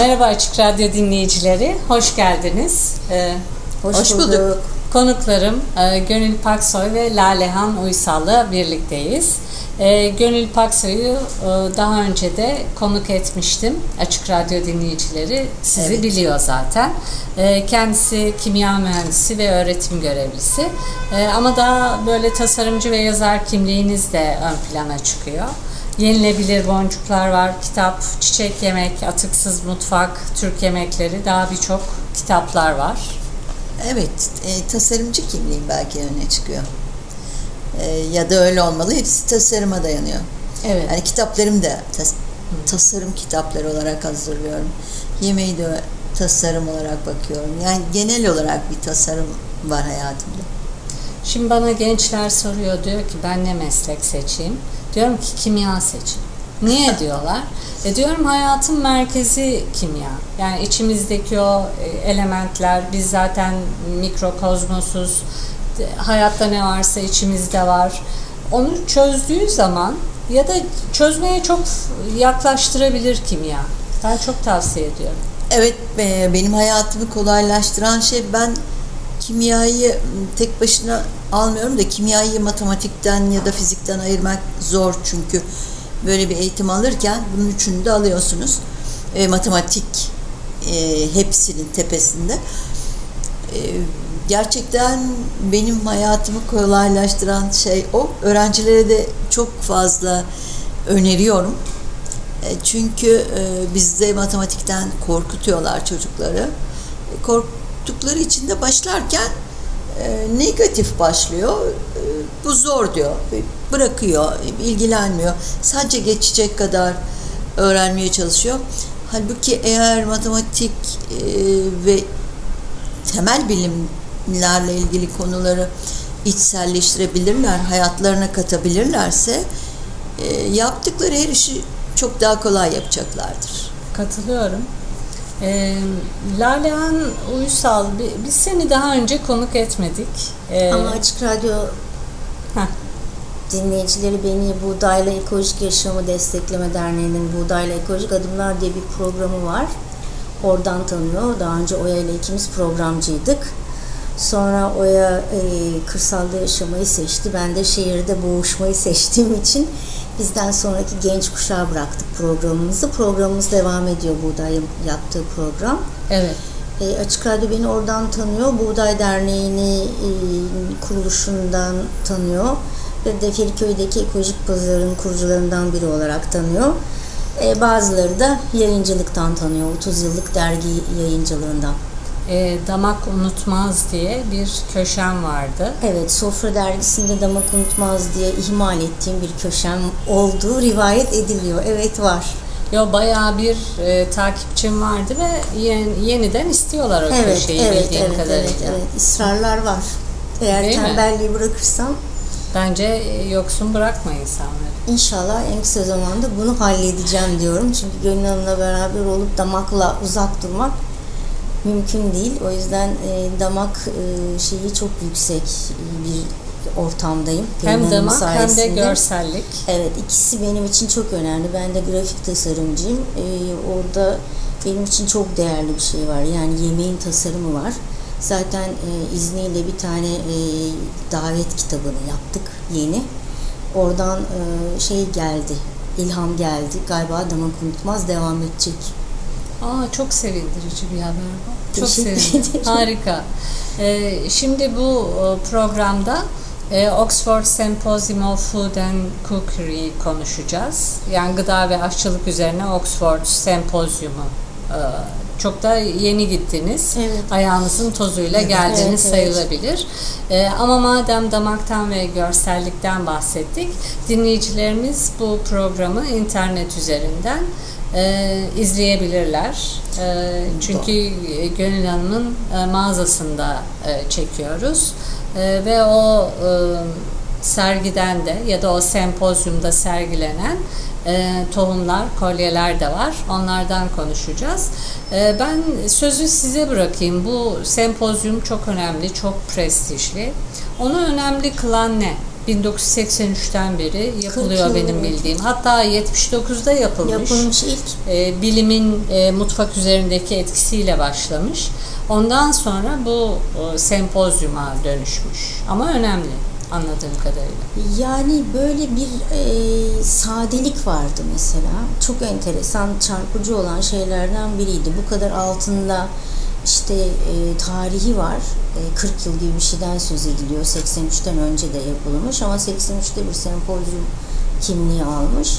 Merhaba Açık Radyo dinleyicileri, hoş geldiniz. Ee, hoş, hoş bulduk. bulduk. Konuklarım e, Gönül Paksoy ve Lalehan Uysal'la birlikteyiz. E, Gönül Paksoy'u e, daha önce de konuk etmiştim. Açık Radyo dinleyicileri sizi evet. biliyor zaten. E, kendisi kimya mühendisi ve öğretim görevlisi. E, ama daha böyle tasarımcı ve yazar kimliğiniz de ön plana çıkıyor. Yenilebilir boncuklar var, kitap, çiçek yemek, atıksız mutfak, Türk yemekleri, daha birçok kitaplar var. Evet, e, tasarımcı kimliğim belki öne çıkıyor. E, ya da öyle olmalı. Hepsi tasarıma dayanıyor. Evet. Yani kitaplarım da tas, tasarım kitapları olarak hazırlıyorum. Yemeği de tasarım olarak bakıyorum. Yani genel olarak bir tasarım var hayatımda. Şimdi bana gençler soruyor diyor ki ben ne meslek seçeyim? Diyorum ki kimya seçin. Niye diyorlar? E diyorum hayatın merkezi kimya. Yani içimizdeki o e, elementler, biz zaten mikrokozmosuz, hayatta ne varsa içimizde var. Onu çözdüğü zaman ya da çözmeye çok yaklaştırabilir kimya. Ben çok tavsiye ediyorum. Evet, benim hayatımı kolaylaştıran şey ben kimyayı tek başına almıyorum da kimyayı matematikten ya da fizikten ayırmak zor çünkü böyle bir eğitim alırken bunun üçünü de alıyorsunuz. E, matematik e, hepsinin tepesinde. E, gerçekten benim hayatımı kolaylaştıran şey o. Öğrencilere de çok fazla öneriyorum. E, çünkü e, bizde matematikten korkutuyorlar çocukları. E, kork tuttukları için de başlarken e, negatif başlıyor. E, bu zor diyor. Bırakıyor, ilgilenmiyor. Sadece geçecek kadar öğrenmeye çalışıyor. Halbuki eğer matematik e, ve temel bilimlerle ilgili konuları içselleştirebilirler, hayatlarına katabilirlerse e, yaptıkları her işi çok daha kolay yapacaklardır. Katılıyorum. E, Lalehan Uysal, biz seni daha önce konuk etmedik. E, Ama Açık Radyo Heh. dinleyicileri beni Buğdayla Ekolojik Yaşamı Destekleme Derneği'nin Buğdayla Ekolojik Adımlar diye bir programı var. Oradan tanıyor. Daha önce Oya ile ikimiz programcıydık. Sonra Oya e, kırsalda yaşamayı seçti. Ben de şehirde boğuşmayı seçtiğim için Bizden sonraki genç kuşağı bıraktık programımızı. Programımız devam ediyor Buğday'ın yaptığı program. Evet. E, Açık Radyo beni oradan tanıyor. Buğday Derneği'ni e, kuruluşundan tanıyor. Ve de Feriköy'deki ekolojik pazarın kurucularından biri olarak tanıyor. E, bazıları da yayıncılıktan tanıyor. 30 yıllık dergi yayıncılığından e, Damak Unutmaz diye bir köşem vardı. Evet, Sofra dergisinde Damak Unutmaz diye ihmal ettiğim bir köşem olduğu rivayet ediliyor. Evet var. Yo bayağı bir e, takipçim vardı ve yeni, yeniden istiyorlar o evet, köşeyi evet, bildiğim evet, kadarıyla. Evet, evet, ısrarlar var. Eğer Değil tembelliği mi? bırakırsam Bence e, yoksun bırakma insanları. İnşallah en kısa zamanda bunu halledeceğim diyorum. Çünkü Gönül Hanım'la beraber olup damakla uzak durmak mümkün değil. O yüzden e, damak e, şeyi çok yüksek bir ortamdayım. Hem damak sayesinde. hem de görsellik. Evet ikisi benim için çok önemli. Ben de grafik tasarımcıyım. E, orada benim için çok değerli bir şey var. Yani yemeğin tasarımı var. Zaten e, izniyle bir tane e, davet kitabını yaptık yeni. Oradan e, şey geldi, ilham geldi. Galiba damak unutmaz devam edecek. Aa, çok sevindirici bir haber bu. Çok sevindim. Harika. Ee, şimdi bu e, programda e, Oxford Symposium of Food and Cookery konuşacağız. Yani gıda ve aşçılık üzerine Oxford Sempozyumu e, çok da yeni gittiniz. Evet. Ayağınızın tozuyla geldiğiniz Evet, evet. sayılabilir. Ee, ama madem damaktan ve görsellikten bahsettik, dinleyicilerimiz bu programı internet üzerinden e, izleyebilirler. E, çünkü Gönül Hanım'ın e, mağazasında e, çekiyoruz. E, ve o e, sergiden de ya da o sempozyumda sergilenen e, tohumlar, kolyeler de var. Onlardan konuşacağız. E, ben sözü size bırakayım. Bu sempozyum çok önemli, çok prestijli. Onu önemli kılan ne? 1983'ten beri yapılıyor 40 yıl, benim bildiğim. Hatta 79'da yapılmış. Yapılmış ilk E, bilimin e, mutfak üzerindeki etkisiyle başlamış. Ondan sonra bu e, sempozyuma dönüşmüş. Ama önemli anladığım kadarıyla. Yani böyle bir e, sadelik vardı mesela. Çok enteresan, çarpıcı olan şeylerden biriydi. Bu kadar altında işte e, tarihi var. E, 40 yıl gibi bir şeyden söz ediliyor. 83'ten önce de yapılmış ama 83'te bir sempozyum kimliği almış.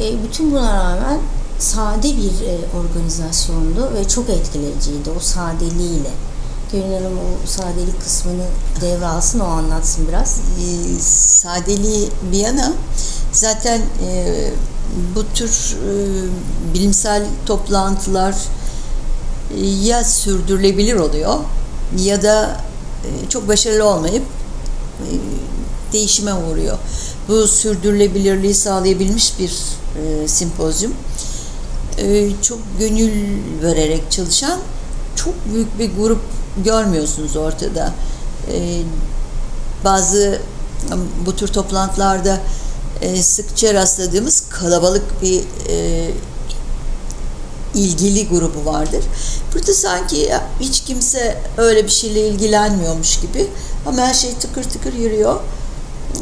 E, bütün buna rağmen sade bir e, organizasyondu ve çok etkileyiciydi o sadeliğiyle. Gönül Hanım o sadelik kısmını devralsın, o anlatsın biraz. e, sadeliği bir yana zaten e, bu tür e, bilimsel toplantılar ya sürdürülebilir oluyor ya da e, çok başarılı olmayıp e, değişime uğruyor. Bu sürdürülebilirliği sağlayabilmiş bir e, sempozyum. E, çok gönül vererek çalışan çok büyük bir grup görmüyorsunuz ortada. Bazı bu tür toplantılarda sıkça rastladığımız kalabalık bir ilgili grubu vardır. Burada sanki hiç kimse öyle bir şeyle ilgilenmiyormuş gibi ama her şey tıkır tıkır yürüyor.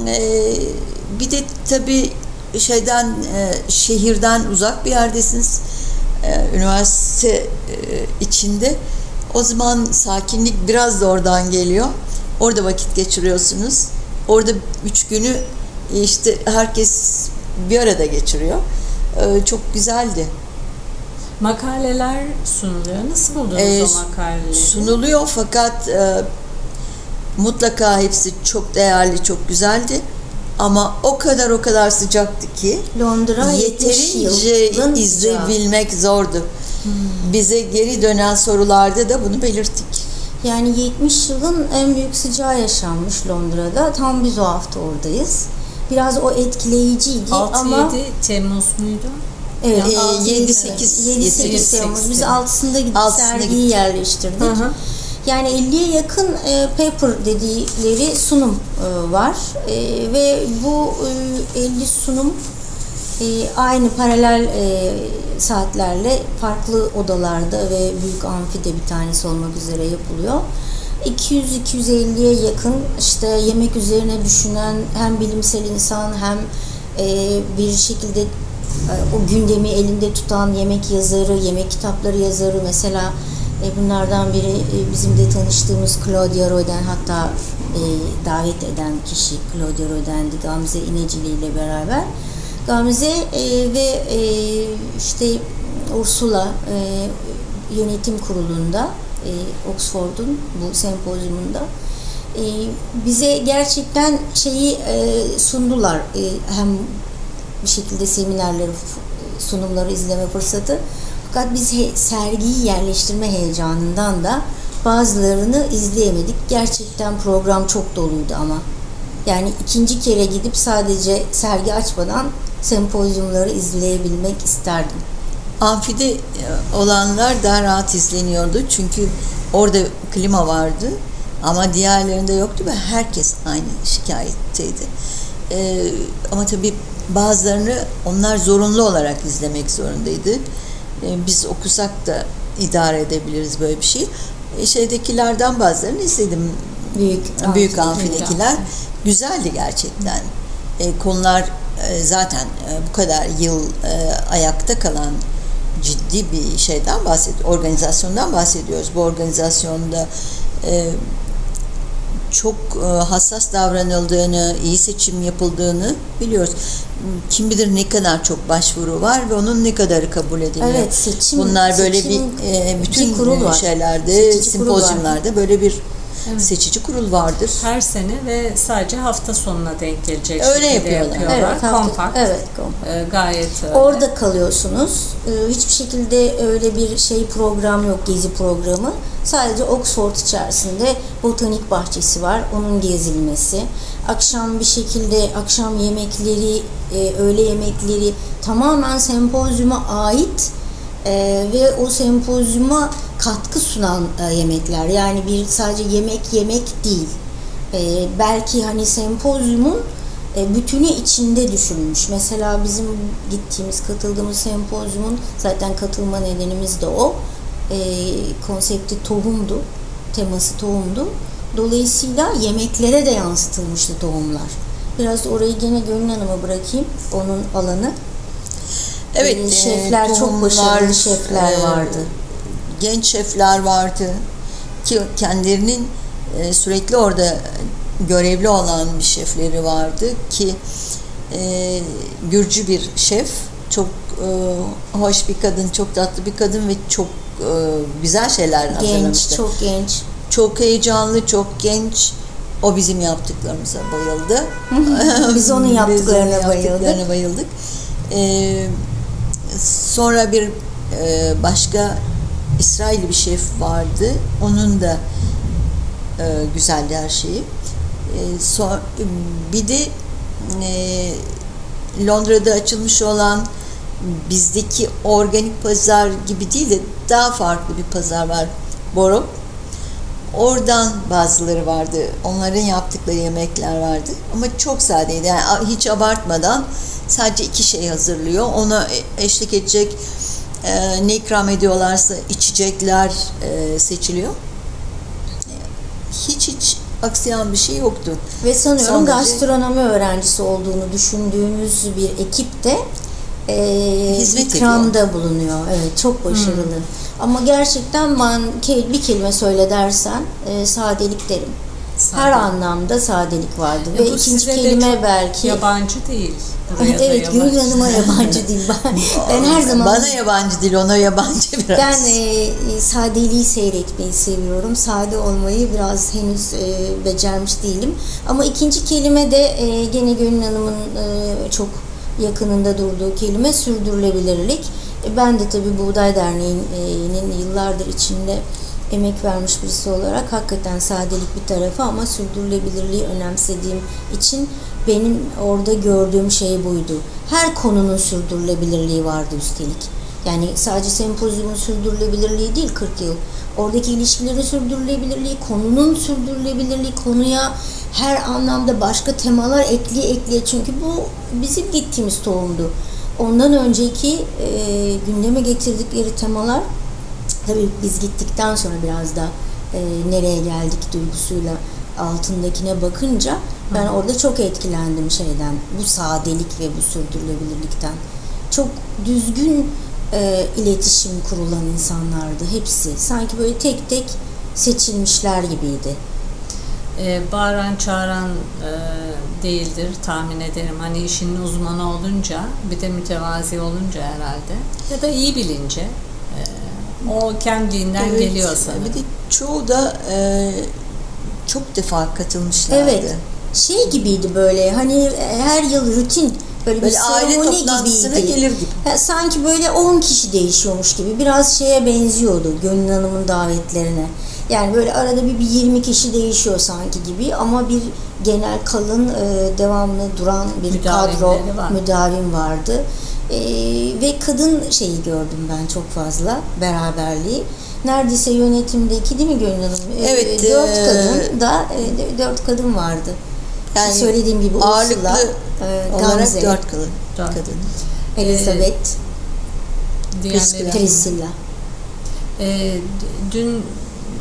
E, bir de tabii şeyden e, şehirden uzak bir yerdesiniz. E, üniversite e, içinde. O zaman sakinlik biraz da oradan geliyor. Orada vakit geçiriyorsunuz. Orada üç günü işte herkes bir arada geçiriyor. E, çok güzeldi. Makaleler sunuluyor. Nasıl buldunuz Ee, o makaleleri? sunuluyor fakat e, mutlaka hepsi çok değerli, çok güzeldi. Ama o kadar o kadar sıcaktı ki Londra 70 yeterince yılın izleyebilmek zordu. Bize geri dönen sorularda da bunu belirttik. Yani 70 yılın en büyük sıcağı yaşanmış Londra'da. Tam biz o hafta oradayız. Biraz o etkileyiciydi 6-7 ama Temmuz muydu? Evet, Ee, 6, 7, 7, 8, 7, 7, 8 8 Temmuz. Biz Temmuz. 6'sında gidip sergiyi yerleştirdik. Hı hı. Yani 50'ye yakın e, paper dedikleri sunum e, var E, ve bu e, 50 sunum e, aynı paralel e, saatlerle farklı odalarda ve büyük amfide bir tanesi olmak üzere yapılıyor. 200-250'ye yakın işte yemek üzerine düşünen hem bilimsel insan hem e, bir şekilde o gündemi elinde tutan yemek yazarı, yemek kitapları yazarı mesela e, bunlardan biri e, bizim de tanıştığımız Claudia Roy'den hatta e, davet eden kişi Claudia Roy'dendi Gamze İnecili ile beraber. Gamze ve işte Ursula yönetim kurulunda Oxford'un bu sempozyumunda bize gerçekten şeyi sundular. Hem bir şekilde seminerleri, sunumları izleme fırsatı. Fakat biz he- sergiyi yerleştirme heyecanından da bazılarını izleyemedik. Gerçekten program çok doluydu ama. Yani ikinci kere gidip sadece sergi açmadan sempozyumları izleyebilmek isterdim. Amfide e, olanlar daha rahat izleniyordu çünkü orada klima vardı ama diğerlerinde yoktu ve herkes aynı şikayetteydi. Ee, ama tabii bazılarını onlar zorunlu olarak izlemek zorundaydı. Ee, biz okusak da idare edebiliriz böyle bir şey. E, şeydekilerden bazılarını izledim. Büyük Büyük amfi- amfidekiler güzeldi gerçekten. E, konular e, zaten e, bu kadar yıl e, ayakta kalan ciddi bir şeyden bahsediyoruz. Organizasyondan bahsediyoruz. Bu organizasyonda e, çok e, hassas davranıldığını, iyi seçim yapıldığını biliyoruz. Kim bilir ne kadar çok başvuru var ve onun ne kadarı kabul ediliyor. Evet, seçim- Bunlar böyle seçim- bir e, bütün bir kurul var. şeylerde, Seçici kurul var. böyle bir seçici kurul vardır. Her sene ve sadece hafta sonuna denk gelecek Öyle şekilde yapıyorlar. yapıyorlar. Evet, hafta- Kompakt. evet, kompakt. Ee, gayet öyle. Orada kalıyorsunuz. Ee, Hiçbir şekilde öyle bir şey program yok, gezi programı. Sadece Oxford içerisinde botanik bahçesi var, onun gezilmesi. Akşam bir şekilde akşam yemekleri, e, öğle yemekleri tamamen sempozyuma ait e, ve o sempozyuma katkı sunan e, yemekler. Yani bir sadece yemek yemek değil. E, belki hani sempozyumun e, bütünü içinde düşünmüş. Mesela bizim gittiğimiz, katıldığımız sempozyumun zaten katılma nedenimiz de o. E, konsepti tohumdu, teması tohumdu. Dolayısıyla yemeklere de yansıtılmıştı tohumlar. Biraz orayı gene Gönül Hanım'a bırakayım, onun alanı. Evet, E, e, şefler çok tohumlar, başarılı şefler e, vardı. Genç şefler vardı ki kendilerinin e, sürekli orada görevli olan bir şefleri vardı ki e, Gürcü bir şef, çok e, hoş bir kadın, çok tatlı bir kadın ve çok e, güzel şeyler Genç, hazırlamıştı. çok genç. Çok heyecanlı, çok genç. O bizim yaptıklarımıza bayıldı. Biz onun Biz yaptıklarına onun bayıldık. yaptıklarına bayıldık. Ee, sonra bir e, başka İsrailli bir şef vardı. Onun da e, güzeldi her şeyi. E, so- bir de e, Londra'da açılmış olan bizdeki organik pazar gibi değil de daha farklı bir pazar var. Boro. Oradan bazıları vardı. Onların yaptıkları yemekler vardı. Ama çok sadeydi. Yani hiç abartmadan sadece iki şey hazırlıyor. Ona eşlik edecek e, ne ikram ediyorlarsa içecekler e, seçiliyor. Hiç hiç aksayan bir şey yoktu. Ve sanıyorum Sadece- gastronomi öğrencisi olduğunu düşündüğümüz bir ekip de e, Hizmet ikramda bulunuyor. Evet, çok başarılı. Ama gerçekten ben bir kelime söyle dersen e, sadelik derim. Her Sadelik. anlamda sadelik vardı. E, Ve ikinci kelime belki yabancı değil. Buraya evet Gönül. Hanım'a yabancı değil. Ben, ben her zaman Bana yabancı değil, ona yabancı biraz. Ben e, sadeliği seyretmeyi seviyorum. Sade olmayı biraz henüz e, becermiş değilim. Ama ikinci kelime de e, gene Gönül Hanım'ın e, çok yakınında durduğu kelime sürdürülebilirlik. E, ben de tabii Buğday Derneği'nin yıllardır içinde emek vermiş birisi olarak hakikaten sadelik bir tarafı ama sürdürülebilirliği önemsediğim için benim orada gördüğüm şey buydu. Her konunun sürdürülebilirliği vardı üstelik. Yani sadece sempozyumun sürdürülebilirliği değil 40 yıl. Oradaki ilişkilerin sürdürülebilirliği, konunun sürdürülebilirliği, konuya her anlamda başka temalar ekliye ekliye. Çünkü bu bizim gittiğimiz tohumdu. Ondan önceki e, gündeme getirdikleri temalar tabii biz gittikten sonra biraz da e, nereye geldik duygusuyla altındakine bakınca ben orada çok etkilendim şeyden. Bu sadelik ve bu sürdürülebilirlikten. Çok düzgün e, iletişim kurulan insanlardı hepsi. Sanki böyle tek tek seçilmişler gibiydi. E, bağıran çağıran e, değildir tahmin ederim. Hani işin uzmanı olunca bir de mütevazi olunca herhalde ya da iyi bilince e, o kendiliğinden Evet, geliyor sanırım. Bir de çoğu da e, çok defa katılmışlardı. Evet. Şey gibiydi böyle hani her yıl rutin böyle, Böyle bir aile toplantısına gibiydi. gelir gibi. Ha, sanki böyle 10 kişi değişiyormuş gibi. Biraz şeye benziyordu Gönül Hanım'ın davetlerine. Yani böyle arada bir, bir 20 kişi değişiyor sanki gibi ama bir genel kalın e, devamlı duran bir kadro Müdavimleri var. müdavim vardı. E, ve kadın şeyi gördüm ben çok fazla beraberliği. Neredeyse yönetimdeki değil mi Gönül Hanım? E, Evet, Dört e, kadın da e, dört kadın vardı. Yani söylediğim gibi ağırlıklı Ursula, e, olarak Gamze, dört kadın. Dört. kadın. Elizabeth, Diğerleri- Priscilla. E, dün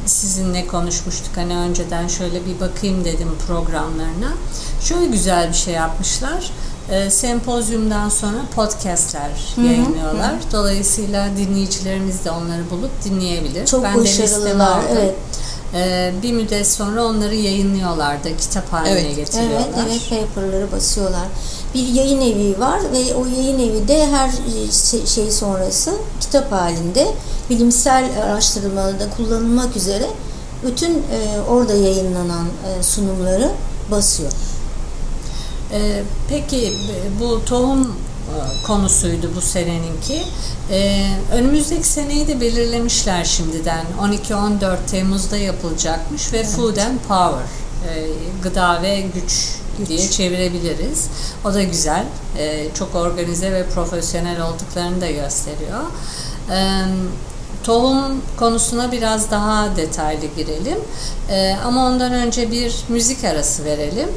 sizinle konuşmuştuk hani önceden şöyle bir bakayım dedim programlarına. Şöyle güzel bir şey yapmışlar. E, sempozyumdan sonra podcastler yayınlıyorlar. Dolayısıyla dinleyicilerimiz de onları bulup dinleyebilir. Çok ben başarılılar. Evet. e, bir müddet sonra onları yayınlıyorlardı, kitap haline Evet. getiriyorlar. Evet, evet paperları basıyorlar. Bir yayın evi var ve o yayın evi de her şey- şey sonrası kitap halinde bilimsel araştırmalarda kullanılmak üzere bütün e, orada yayınlanan e, sunumları basıyor. Peki bu tohum e, konusuydu bu seneninki. Ee, önümüzdeki seneyi de belirlemişler şimdiden. 12-14 Temmuz'da yapılacakmış ve Food and Power, e, gıda ve güç, diye çevirebiliriz. O da güzel. E, çok organize ve profesyonel olduklarını da gösteriyor. E, tohum konusuna biraz daha detaylı girelim. E, ama ondan önce bir müzik arası verelim.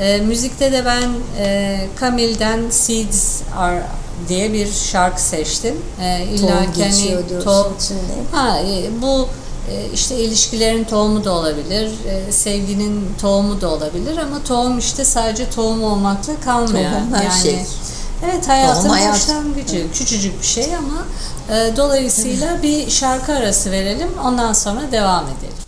E, müzikte de ben e, Camille'den Seeds Are diye bir şarkı seçtim. E, illa Tohum ki hani içinde. Ha, e, bu işte ilişkilerin tohumu da olabilir, e, sevginin tohumu da olabilir ama tohum işte sadece tohum olmakla kalmıyor. Tohum her yani, şey. Evet hayatın Tohum hayat. başlangıcı. Küçücük bir şey ama e, dolayısıyla bir şarkı arası verelim ondan sonra devam edelim.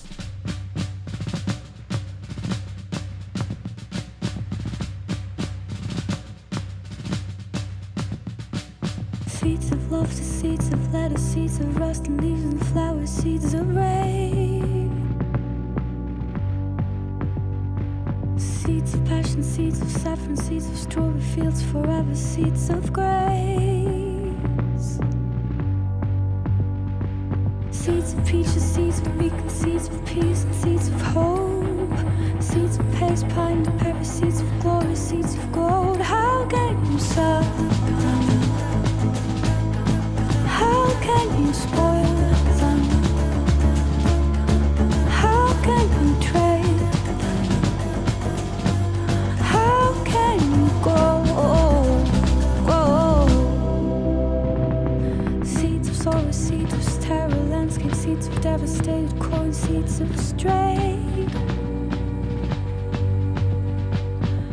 Seeds of rust and leaves and flowers, seeds of rain. Seeds of passion, seeds of saffron, seeds of strawberry fields forever, seeds of grace. Seeds of peaches, seeds of beacon, seeds of peace, and seeds of hope. Seeds of pace, pine, and pepper, seeds of glory, seeds of gold. How can you seeds of sorrow, seeds of terror, landscape, seeds of devastated coin, seeds of stray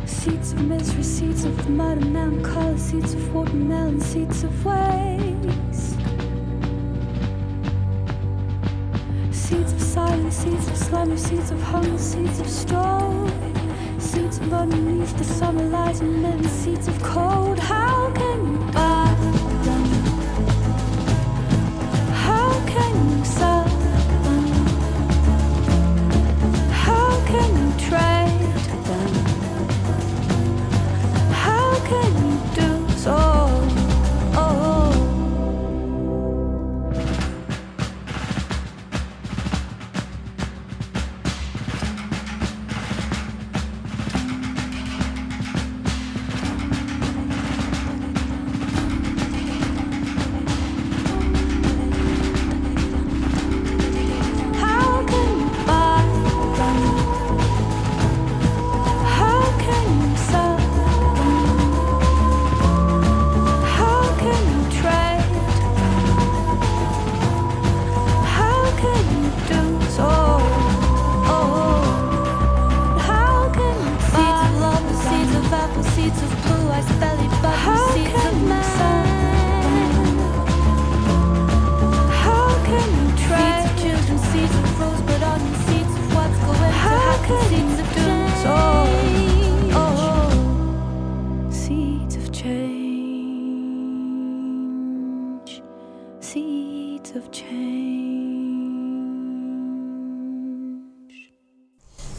Seeds of misery, seeds of mud and melancholy, seeds of watermelon, seeds of waste. Seeds of slumber, seeds of hunger, seeds of storm. Seeds of underneath the summer light and living seeds of cold. How seeds of change.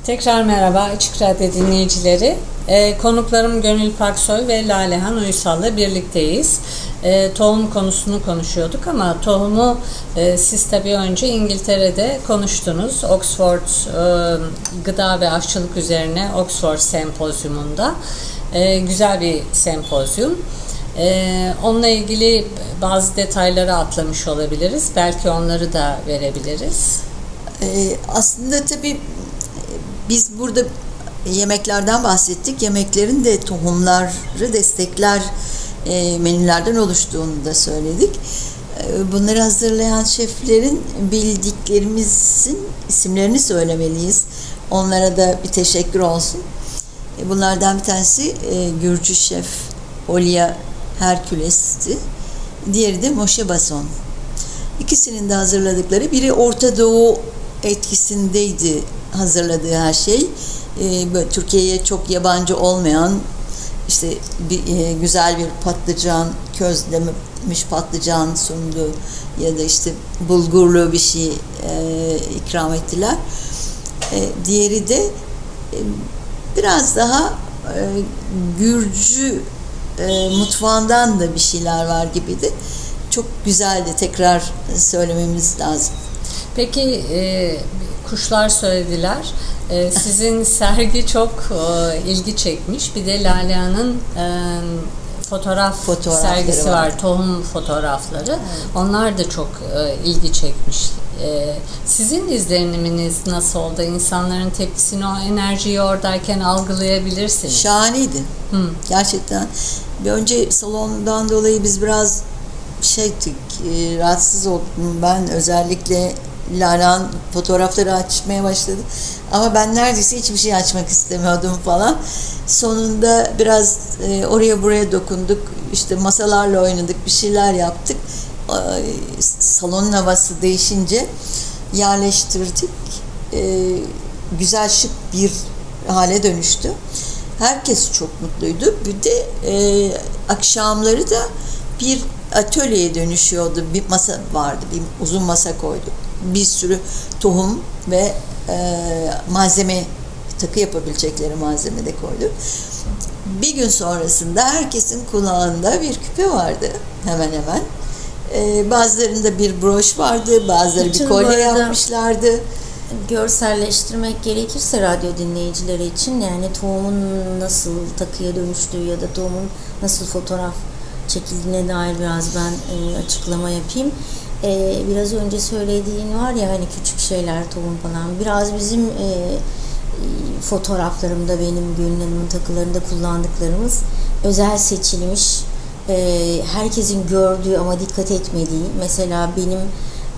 Tekrar merhaba Açık Radyo dinleyicileri. Ee, konuklarım Gönül Paksoy ve Lalehan Uysal'la birlikteyiz. Ee, tohum konusunu konuşuyorduk ama tohumu e, siz tabii önce İngiltere'de konuştunuz. Oxford e, Gıda ve Aşçılık üzerine Oxford Sempozyumunda. E, güzel bir sempozyum. E, onunla ilgili bazı detayları atlamış olabiliriz. Belki onları da verebiliriz. Ee, aslında tabii biz burada yemeklerden bahsettik. Yemeklerin de tohumları destekler e, menülerden oluştuğunu da söyledik. E, bunları hazırlayan şeflerin bildiklerimizin isimlerini söylemeliyiz. Onlara da bir teşekkür olsun. E, bunlardan bir tanesi e, Gürcü şef Olia Herkules'ti. Diğeri de Moshe Basson. İkisinin de hazırladıkları biri Orta Doğu etkisindeydi hazırladığı her şey. E, böyle Türkiye'ye çok yabancı olmayan işte bir, e, güzel bir patlıcan közlemiş patlıcan sundu ya da işte bulgurlu bir şey e, ikram ettiler. E, diğeri de e, biraz daha e, Gürcü e, mutfağından da bir şeyler var gibiydi. Çok güzeldi. Tekrar söylememiz lazım. Peki e, kuşlar söylediler. E, sizin sergi çok e, ilgi çekmiş. Bir de Lalea'nın e, fotoğraf sergisi var. var. Tohum fotoğrafları. Evet. Onlar da çok e, ilgi çekmiş. E, sizin izleniminiz nasıl oldu? İnsanların tepkisini, o enerjiyi oradayken algılayabilirsiniz. Şahaneydi. Hı. Gerçekten. Bir önce salondan dolayı biz biraz şeydik, e, rahatsız oldum. Ben özellikle Lalan fotoğrafları açmaya başladı. Ama ben neredeyse hiçbir şey açmak istemiyordum falan. Sonunda biraz e, oraya buraya dokunduk. İşte masalarla oynadık, bir şeyler yaptık. E, salonun havası değişince yerleştirdik. E, güzel şık bir hale dönüştü. Herkes çok mutluydu. Bir de e, akşamları da bir atölyeye dönüşüyordu. Bir masa vardı, bir uzun masa koyduk. Bir sürü tohum ve malzeme takı yapabilecekleri malzeme de koyduk. Bir gün sonrasında herkesin kulağında bir küpe vardı hemen hemen. Ee, bazılarında bir broş vardı, bazıları Bütün bir kolye yapmışlardı. Görselleştirmek gerekirse radyo dinleyicileri için yani tohumun nasıl takıya dönüştüğü ya da tohumun nasıl fotoğraf çekildiğine dair biraz ben e, açıklama yapayım. E, biraz önce söylediğin var ya hani küçük şeyler tohum falan. Biraz bizim e, fotoğraflarımda benim Gönül Hanım'ın takılarında kullandıklarımız özel seçilmiş herkesin gördüğü ama dikkat etmediği mesela benim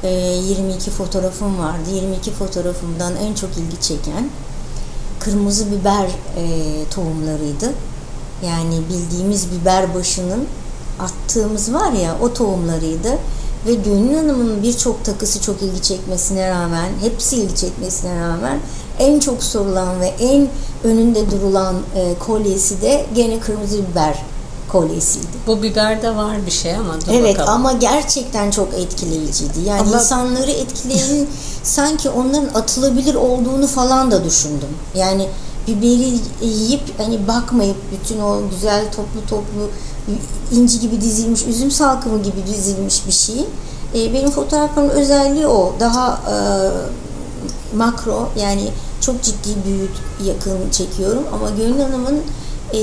e, 22 fotoğrafım vardı. 22 fotoğrafımdan en çok ilgi çeken kırmızı biber e, tohumlarıydı. Yani bildiğimiz biber başının attığımız var ya o tohumlarıydı. Ve Gönül Hanım'ın birçok takısı çok ilgi çekmesine rağmen, hepsi ilgi çekmesine rağmen en çok sorulan ve en önünde durulan e, kolyesi de gene kırmızı biber kolyesiydi. Bu biberde var bir şey ama dur Evet bakalım. ama gerçekten çok etkileyiciydi. Yani ama... insanları etkileyen sanki onların atılabilir olduğunu falan da düşündüm. Yani biberi yiyip hani bakmayıp bütün o güzel toplu toplu inci gibi dizilmiş, üzüm salkımı gibi dizilmiş bir şey. E, benim fotoğraflarımın özelliği o. Daha e, makro yani çok ciddi büyük yakın çekiyorum ama Gönül Hanım'ın e,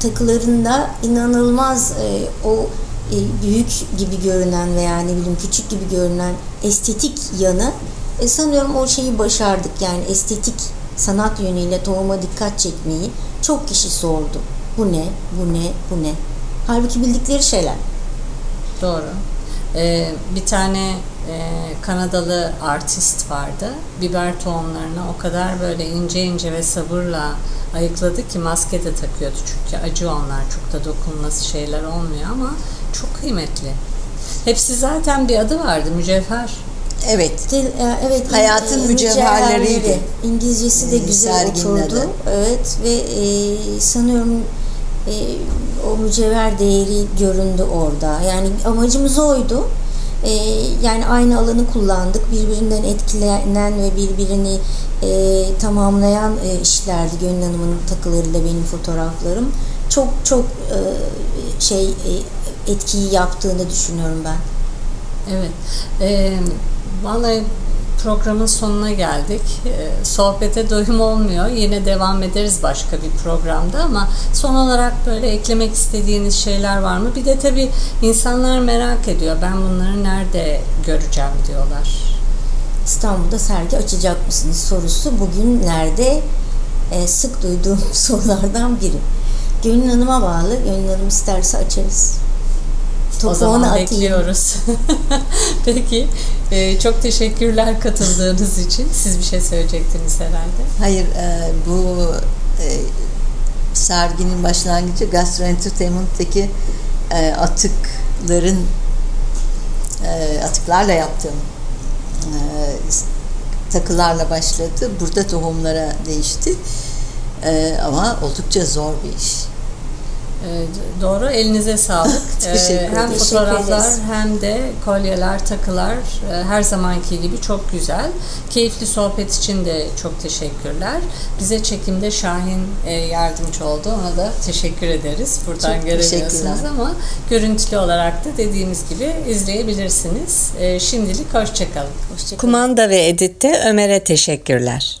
takılarında inanılmaz e, o e, büyük gibi görünen veya ne bileyim küçük gibi görünen estetik yanı e, sanıyorum o şeyi başardık yani estetik sanat yönüyle tohuma dikkat çekmeyi çok kişi sordu. Bu ne? Bu ne? Bu ne? Halbuki bildikleri şeyler. Doğru. Ee, bir tane Kanadalı artist vardı. Biber tohumlarını o kadar böyle ince ince ve sabırla ayıkladı ki maske de takıyordu çünkü acı onlar çok da dokunması şeyler olmuyor ama çok kıymetli. Hepsi zaten bir adı vardı mücevher. Evet. Dil, e, evet. Hayatın e, mücevherleriydi. İngilizcesi de güzel oturdu. Evet ve e, sanıyorum e, o mücevher değeri göründü orada. Yani amacımız oydu. E, yani aynı alanı kullandık. Birbirinden etkilenen ve birbirini e, tamamlayan e, işlerdi Gönül Hanım'ın takılarıyla benim fotoğraflarım. Çok çok e, şey e, etkiyi yaptığını düşünüyorum ben. Evet. E, vallahi programın sonuna geldik. Ee, sohbete doyum olmuyor. Yine devam ederiz başka bir programda ama son olarak böyle eklemek istediğiniz şeyler var mı? Bir de tabii insanlar merak ediyor. Ben bunları nerede göreceğim diyorlar. İstanbul'da sergi açacak mısınız sorusu bugünlerde e, sık duyduğum sorulardan biri. Gönül Hanım'a bağlı. Gönül Hanım isterse açarız. Topu o zaman bekliyoruz. Peki. E, çok teşekkürler katıldığınız için. Siz bir şey söyleyecektiniz herhalde. Hayır. E, bu e, serginin başlangıcı Gastroentertainment'teki e, atıkların e, atıklarla yaptığım e, takılarla başladı. Burada tohumlara değişti. Ee, ama oldukça zor bir iş. Ee, doğru. Elinize sağlık. Teşekkür Ee, hem ederim. fotoğraflar Teşekkür hem de kolyeler, takılar e, her zamanki gibi çok güzel. Keyifli sohbet için de çok teşekkürler. Bize çekimde Şahin e, yardımcı oldu. Ona da teşekkür ederiz. Buradan Çok göremiyorsunuz ama görüntülü olarak da dediğimiz gibi izleyebilirsiniz. E, şimdilik hoşçakalın. Hoşçakalın. Kumanda ve editte Ömer'e teşekkürler.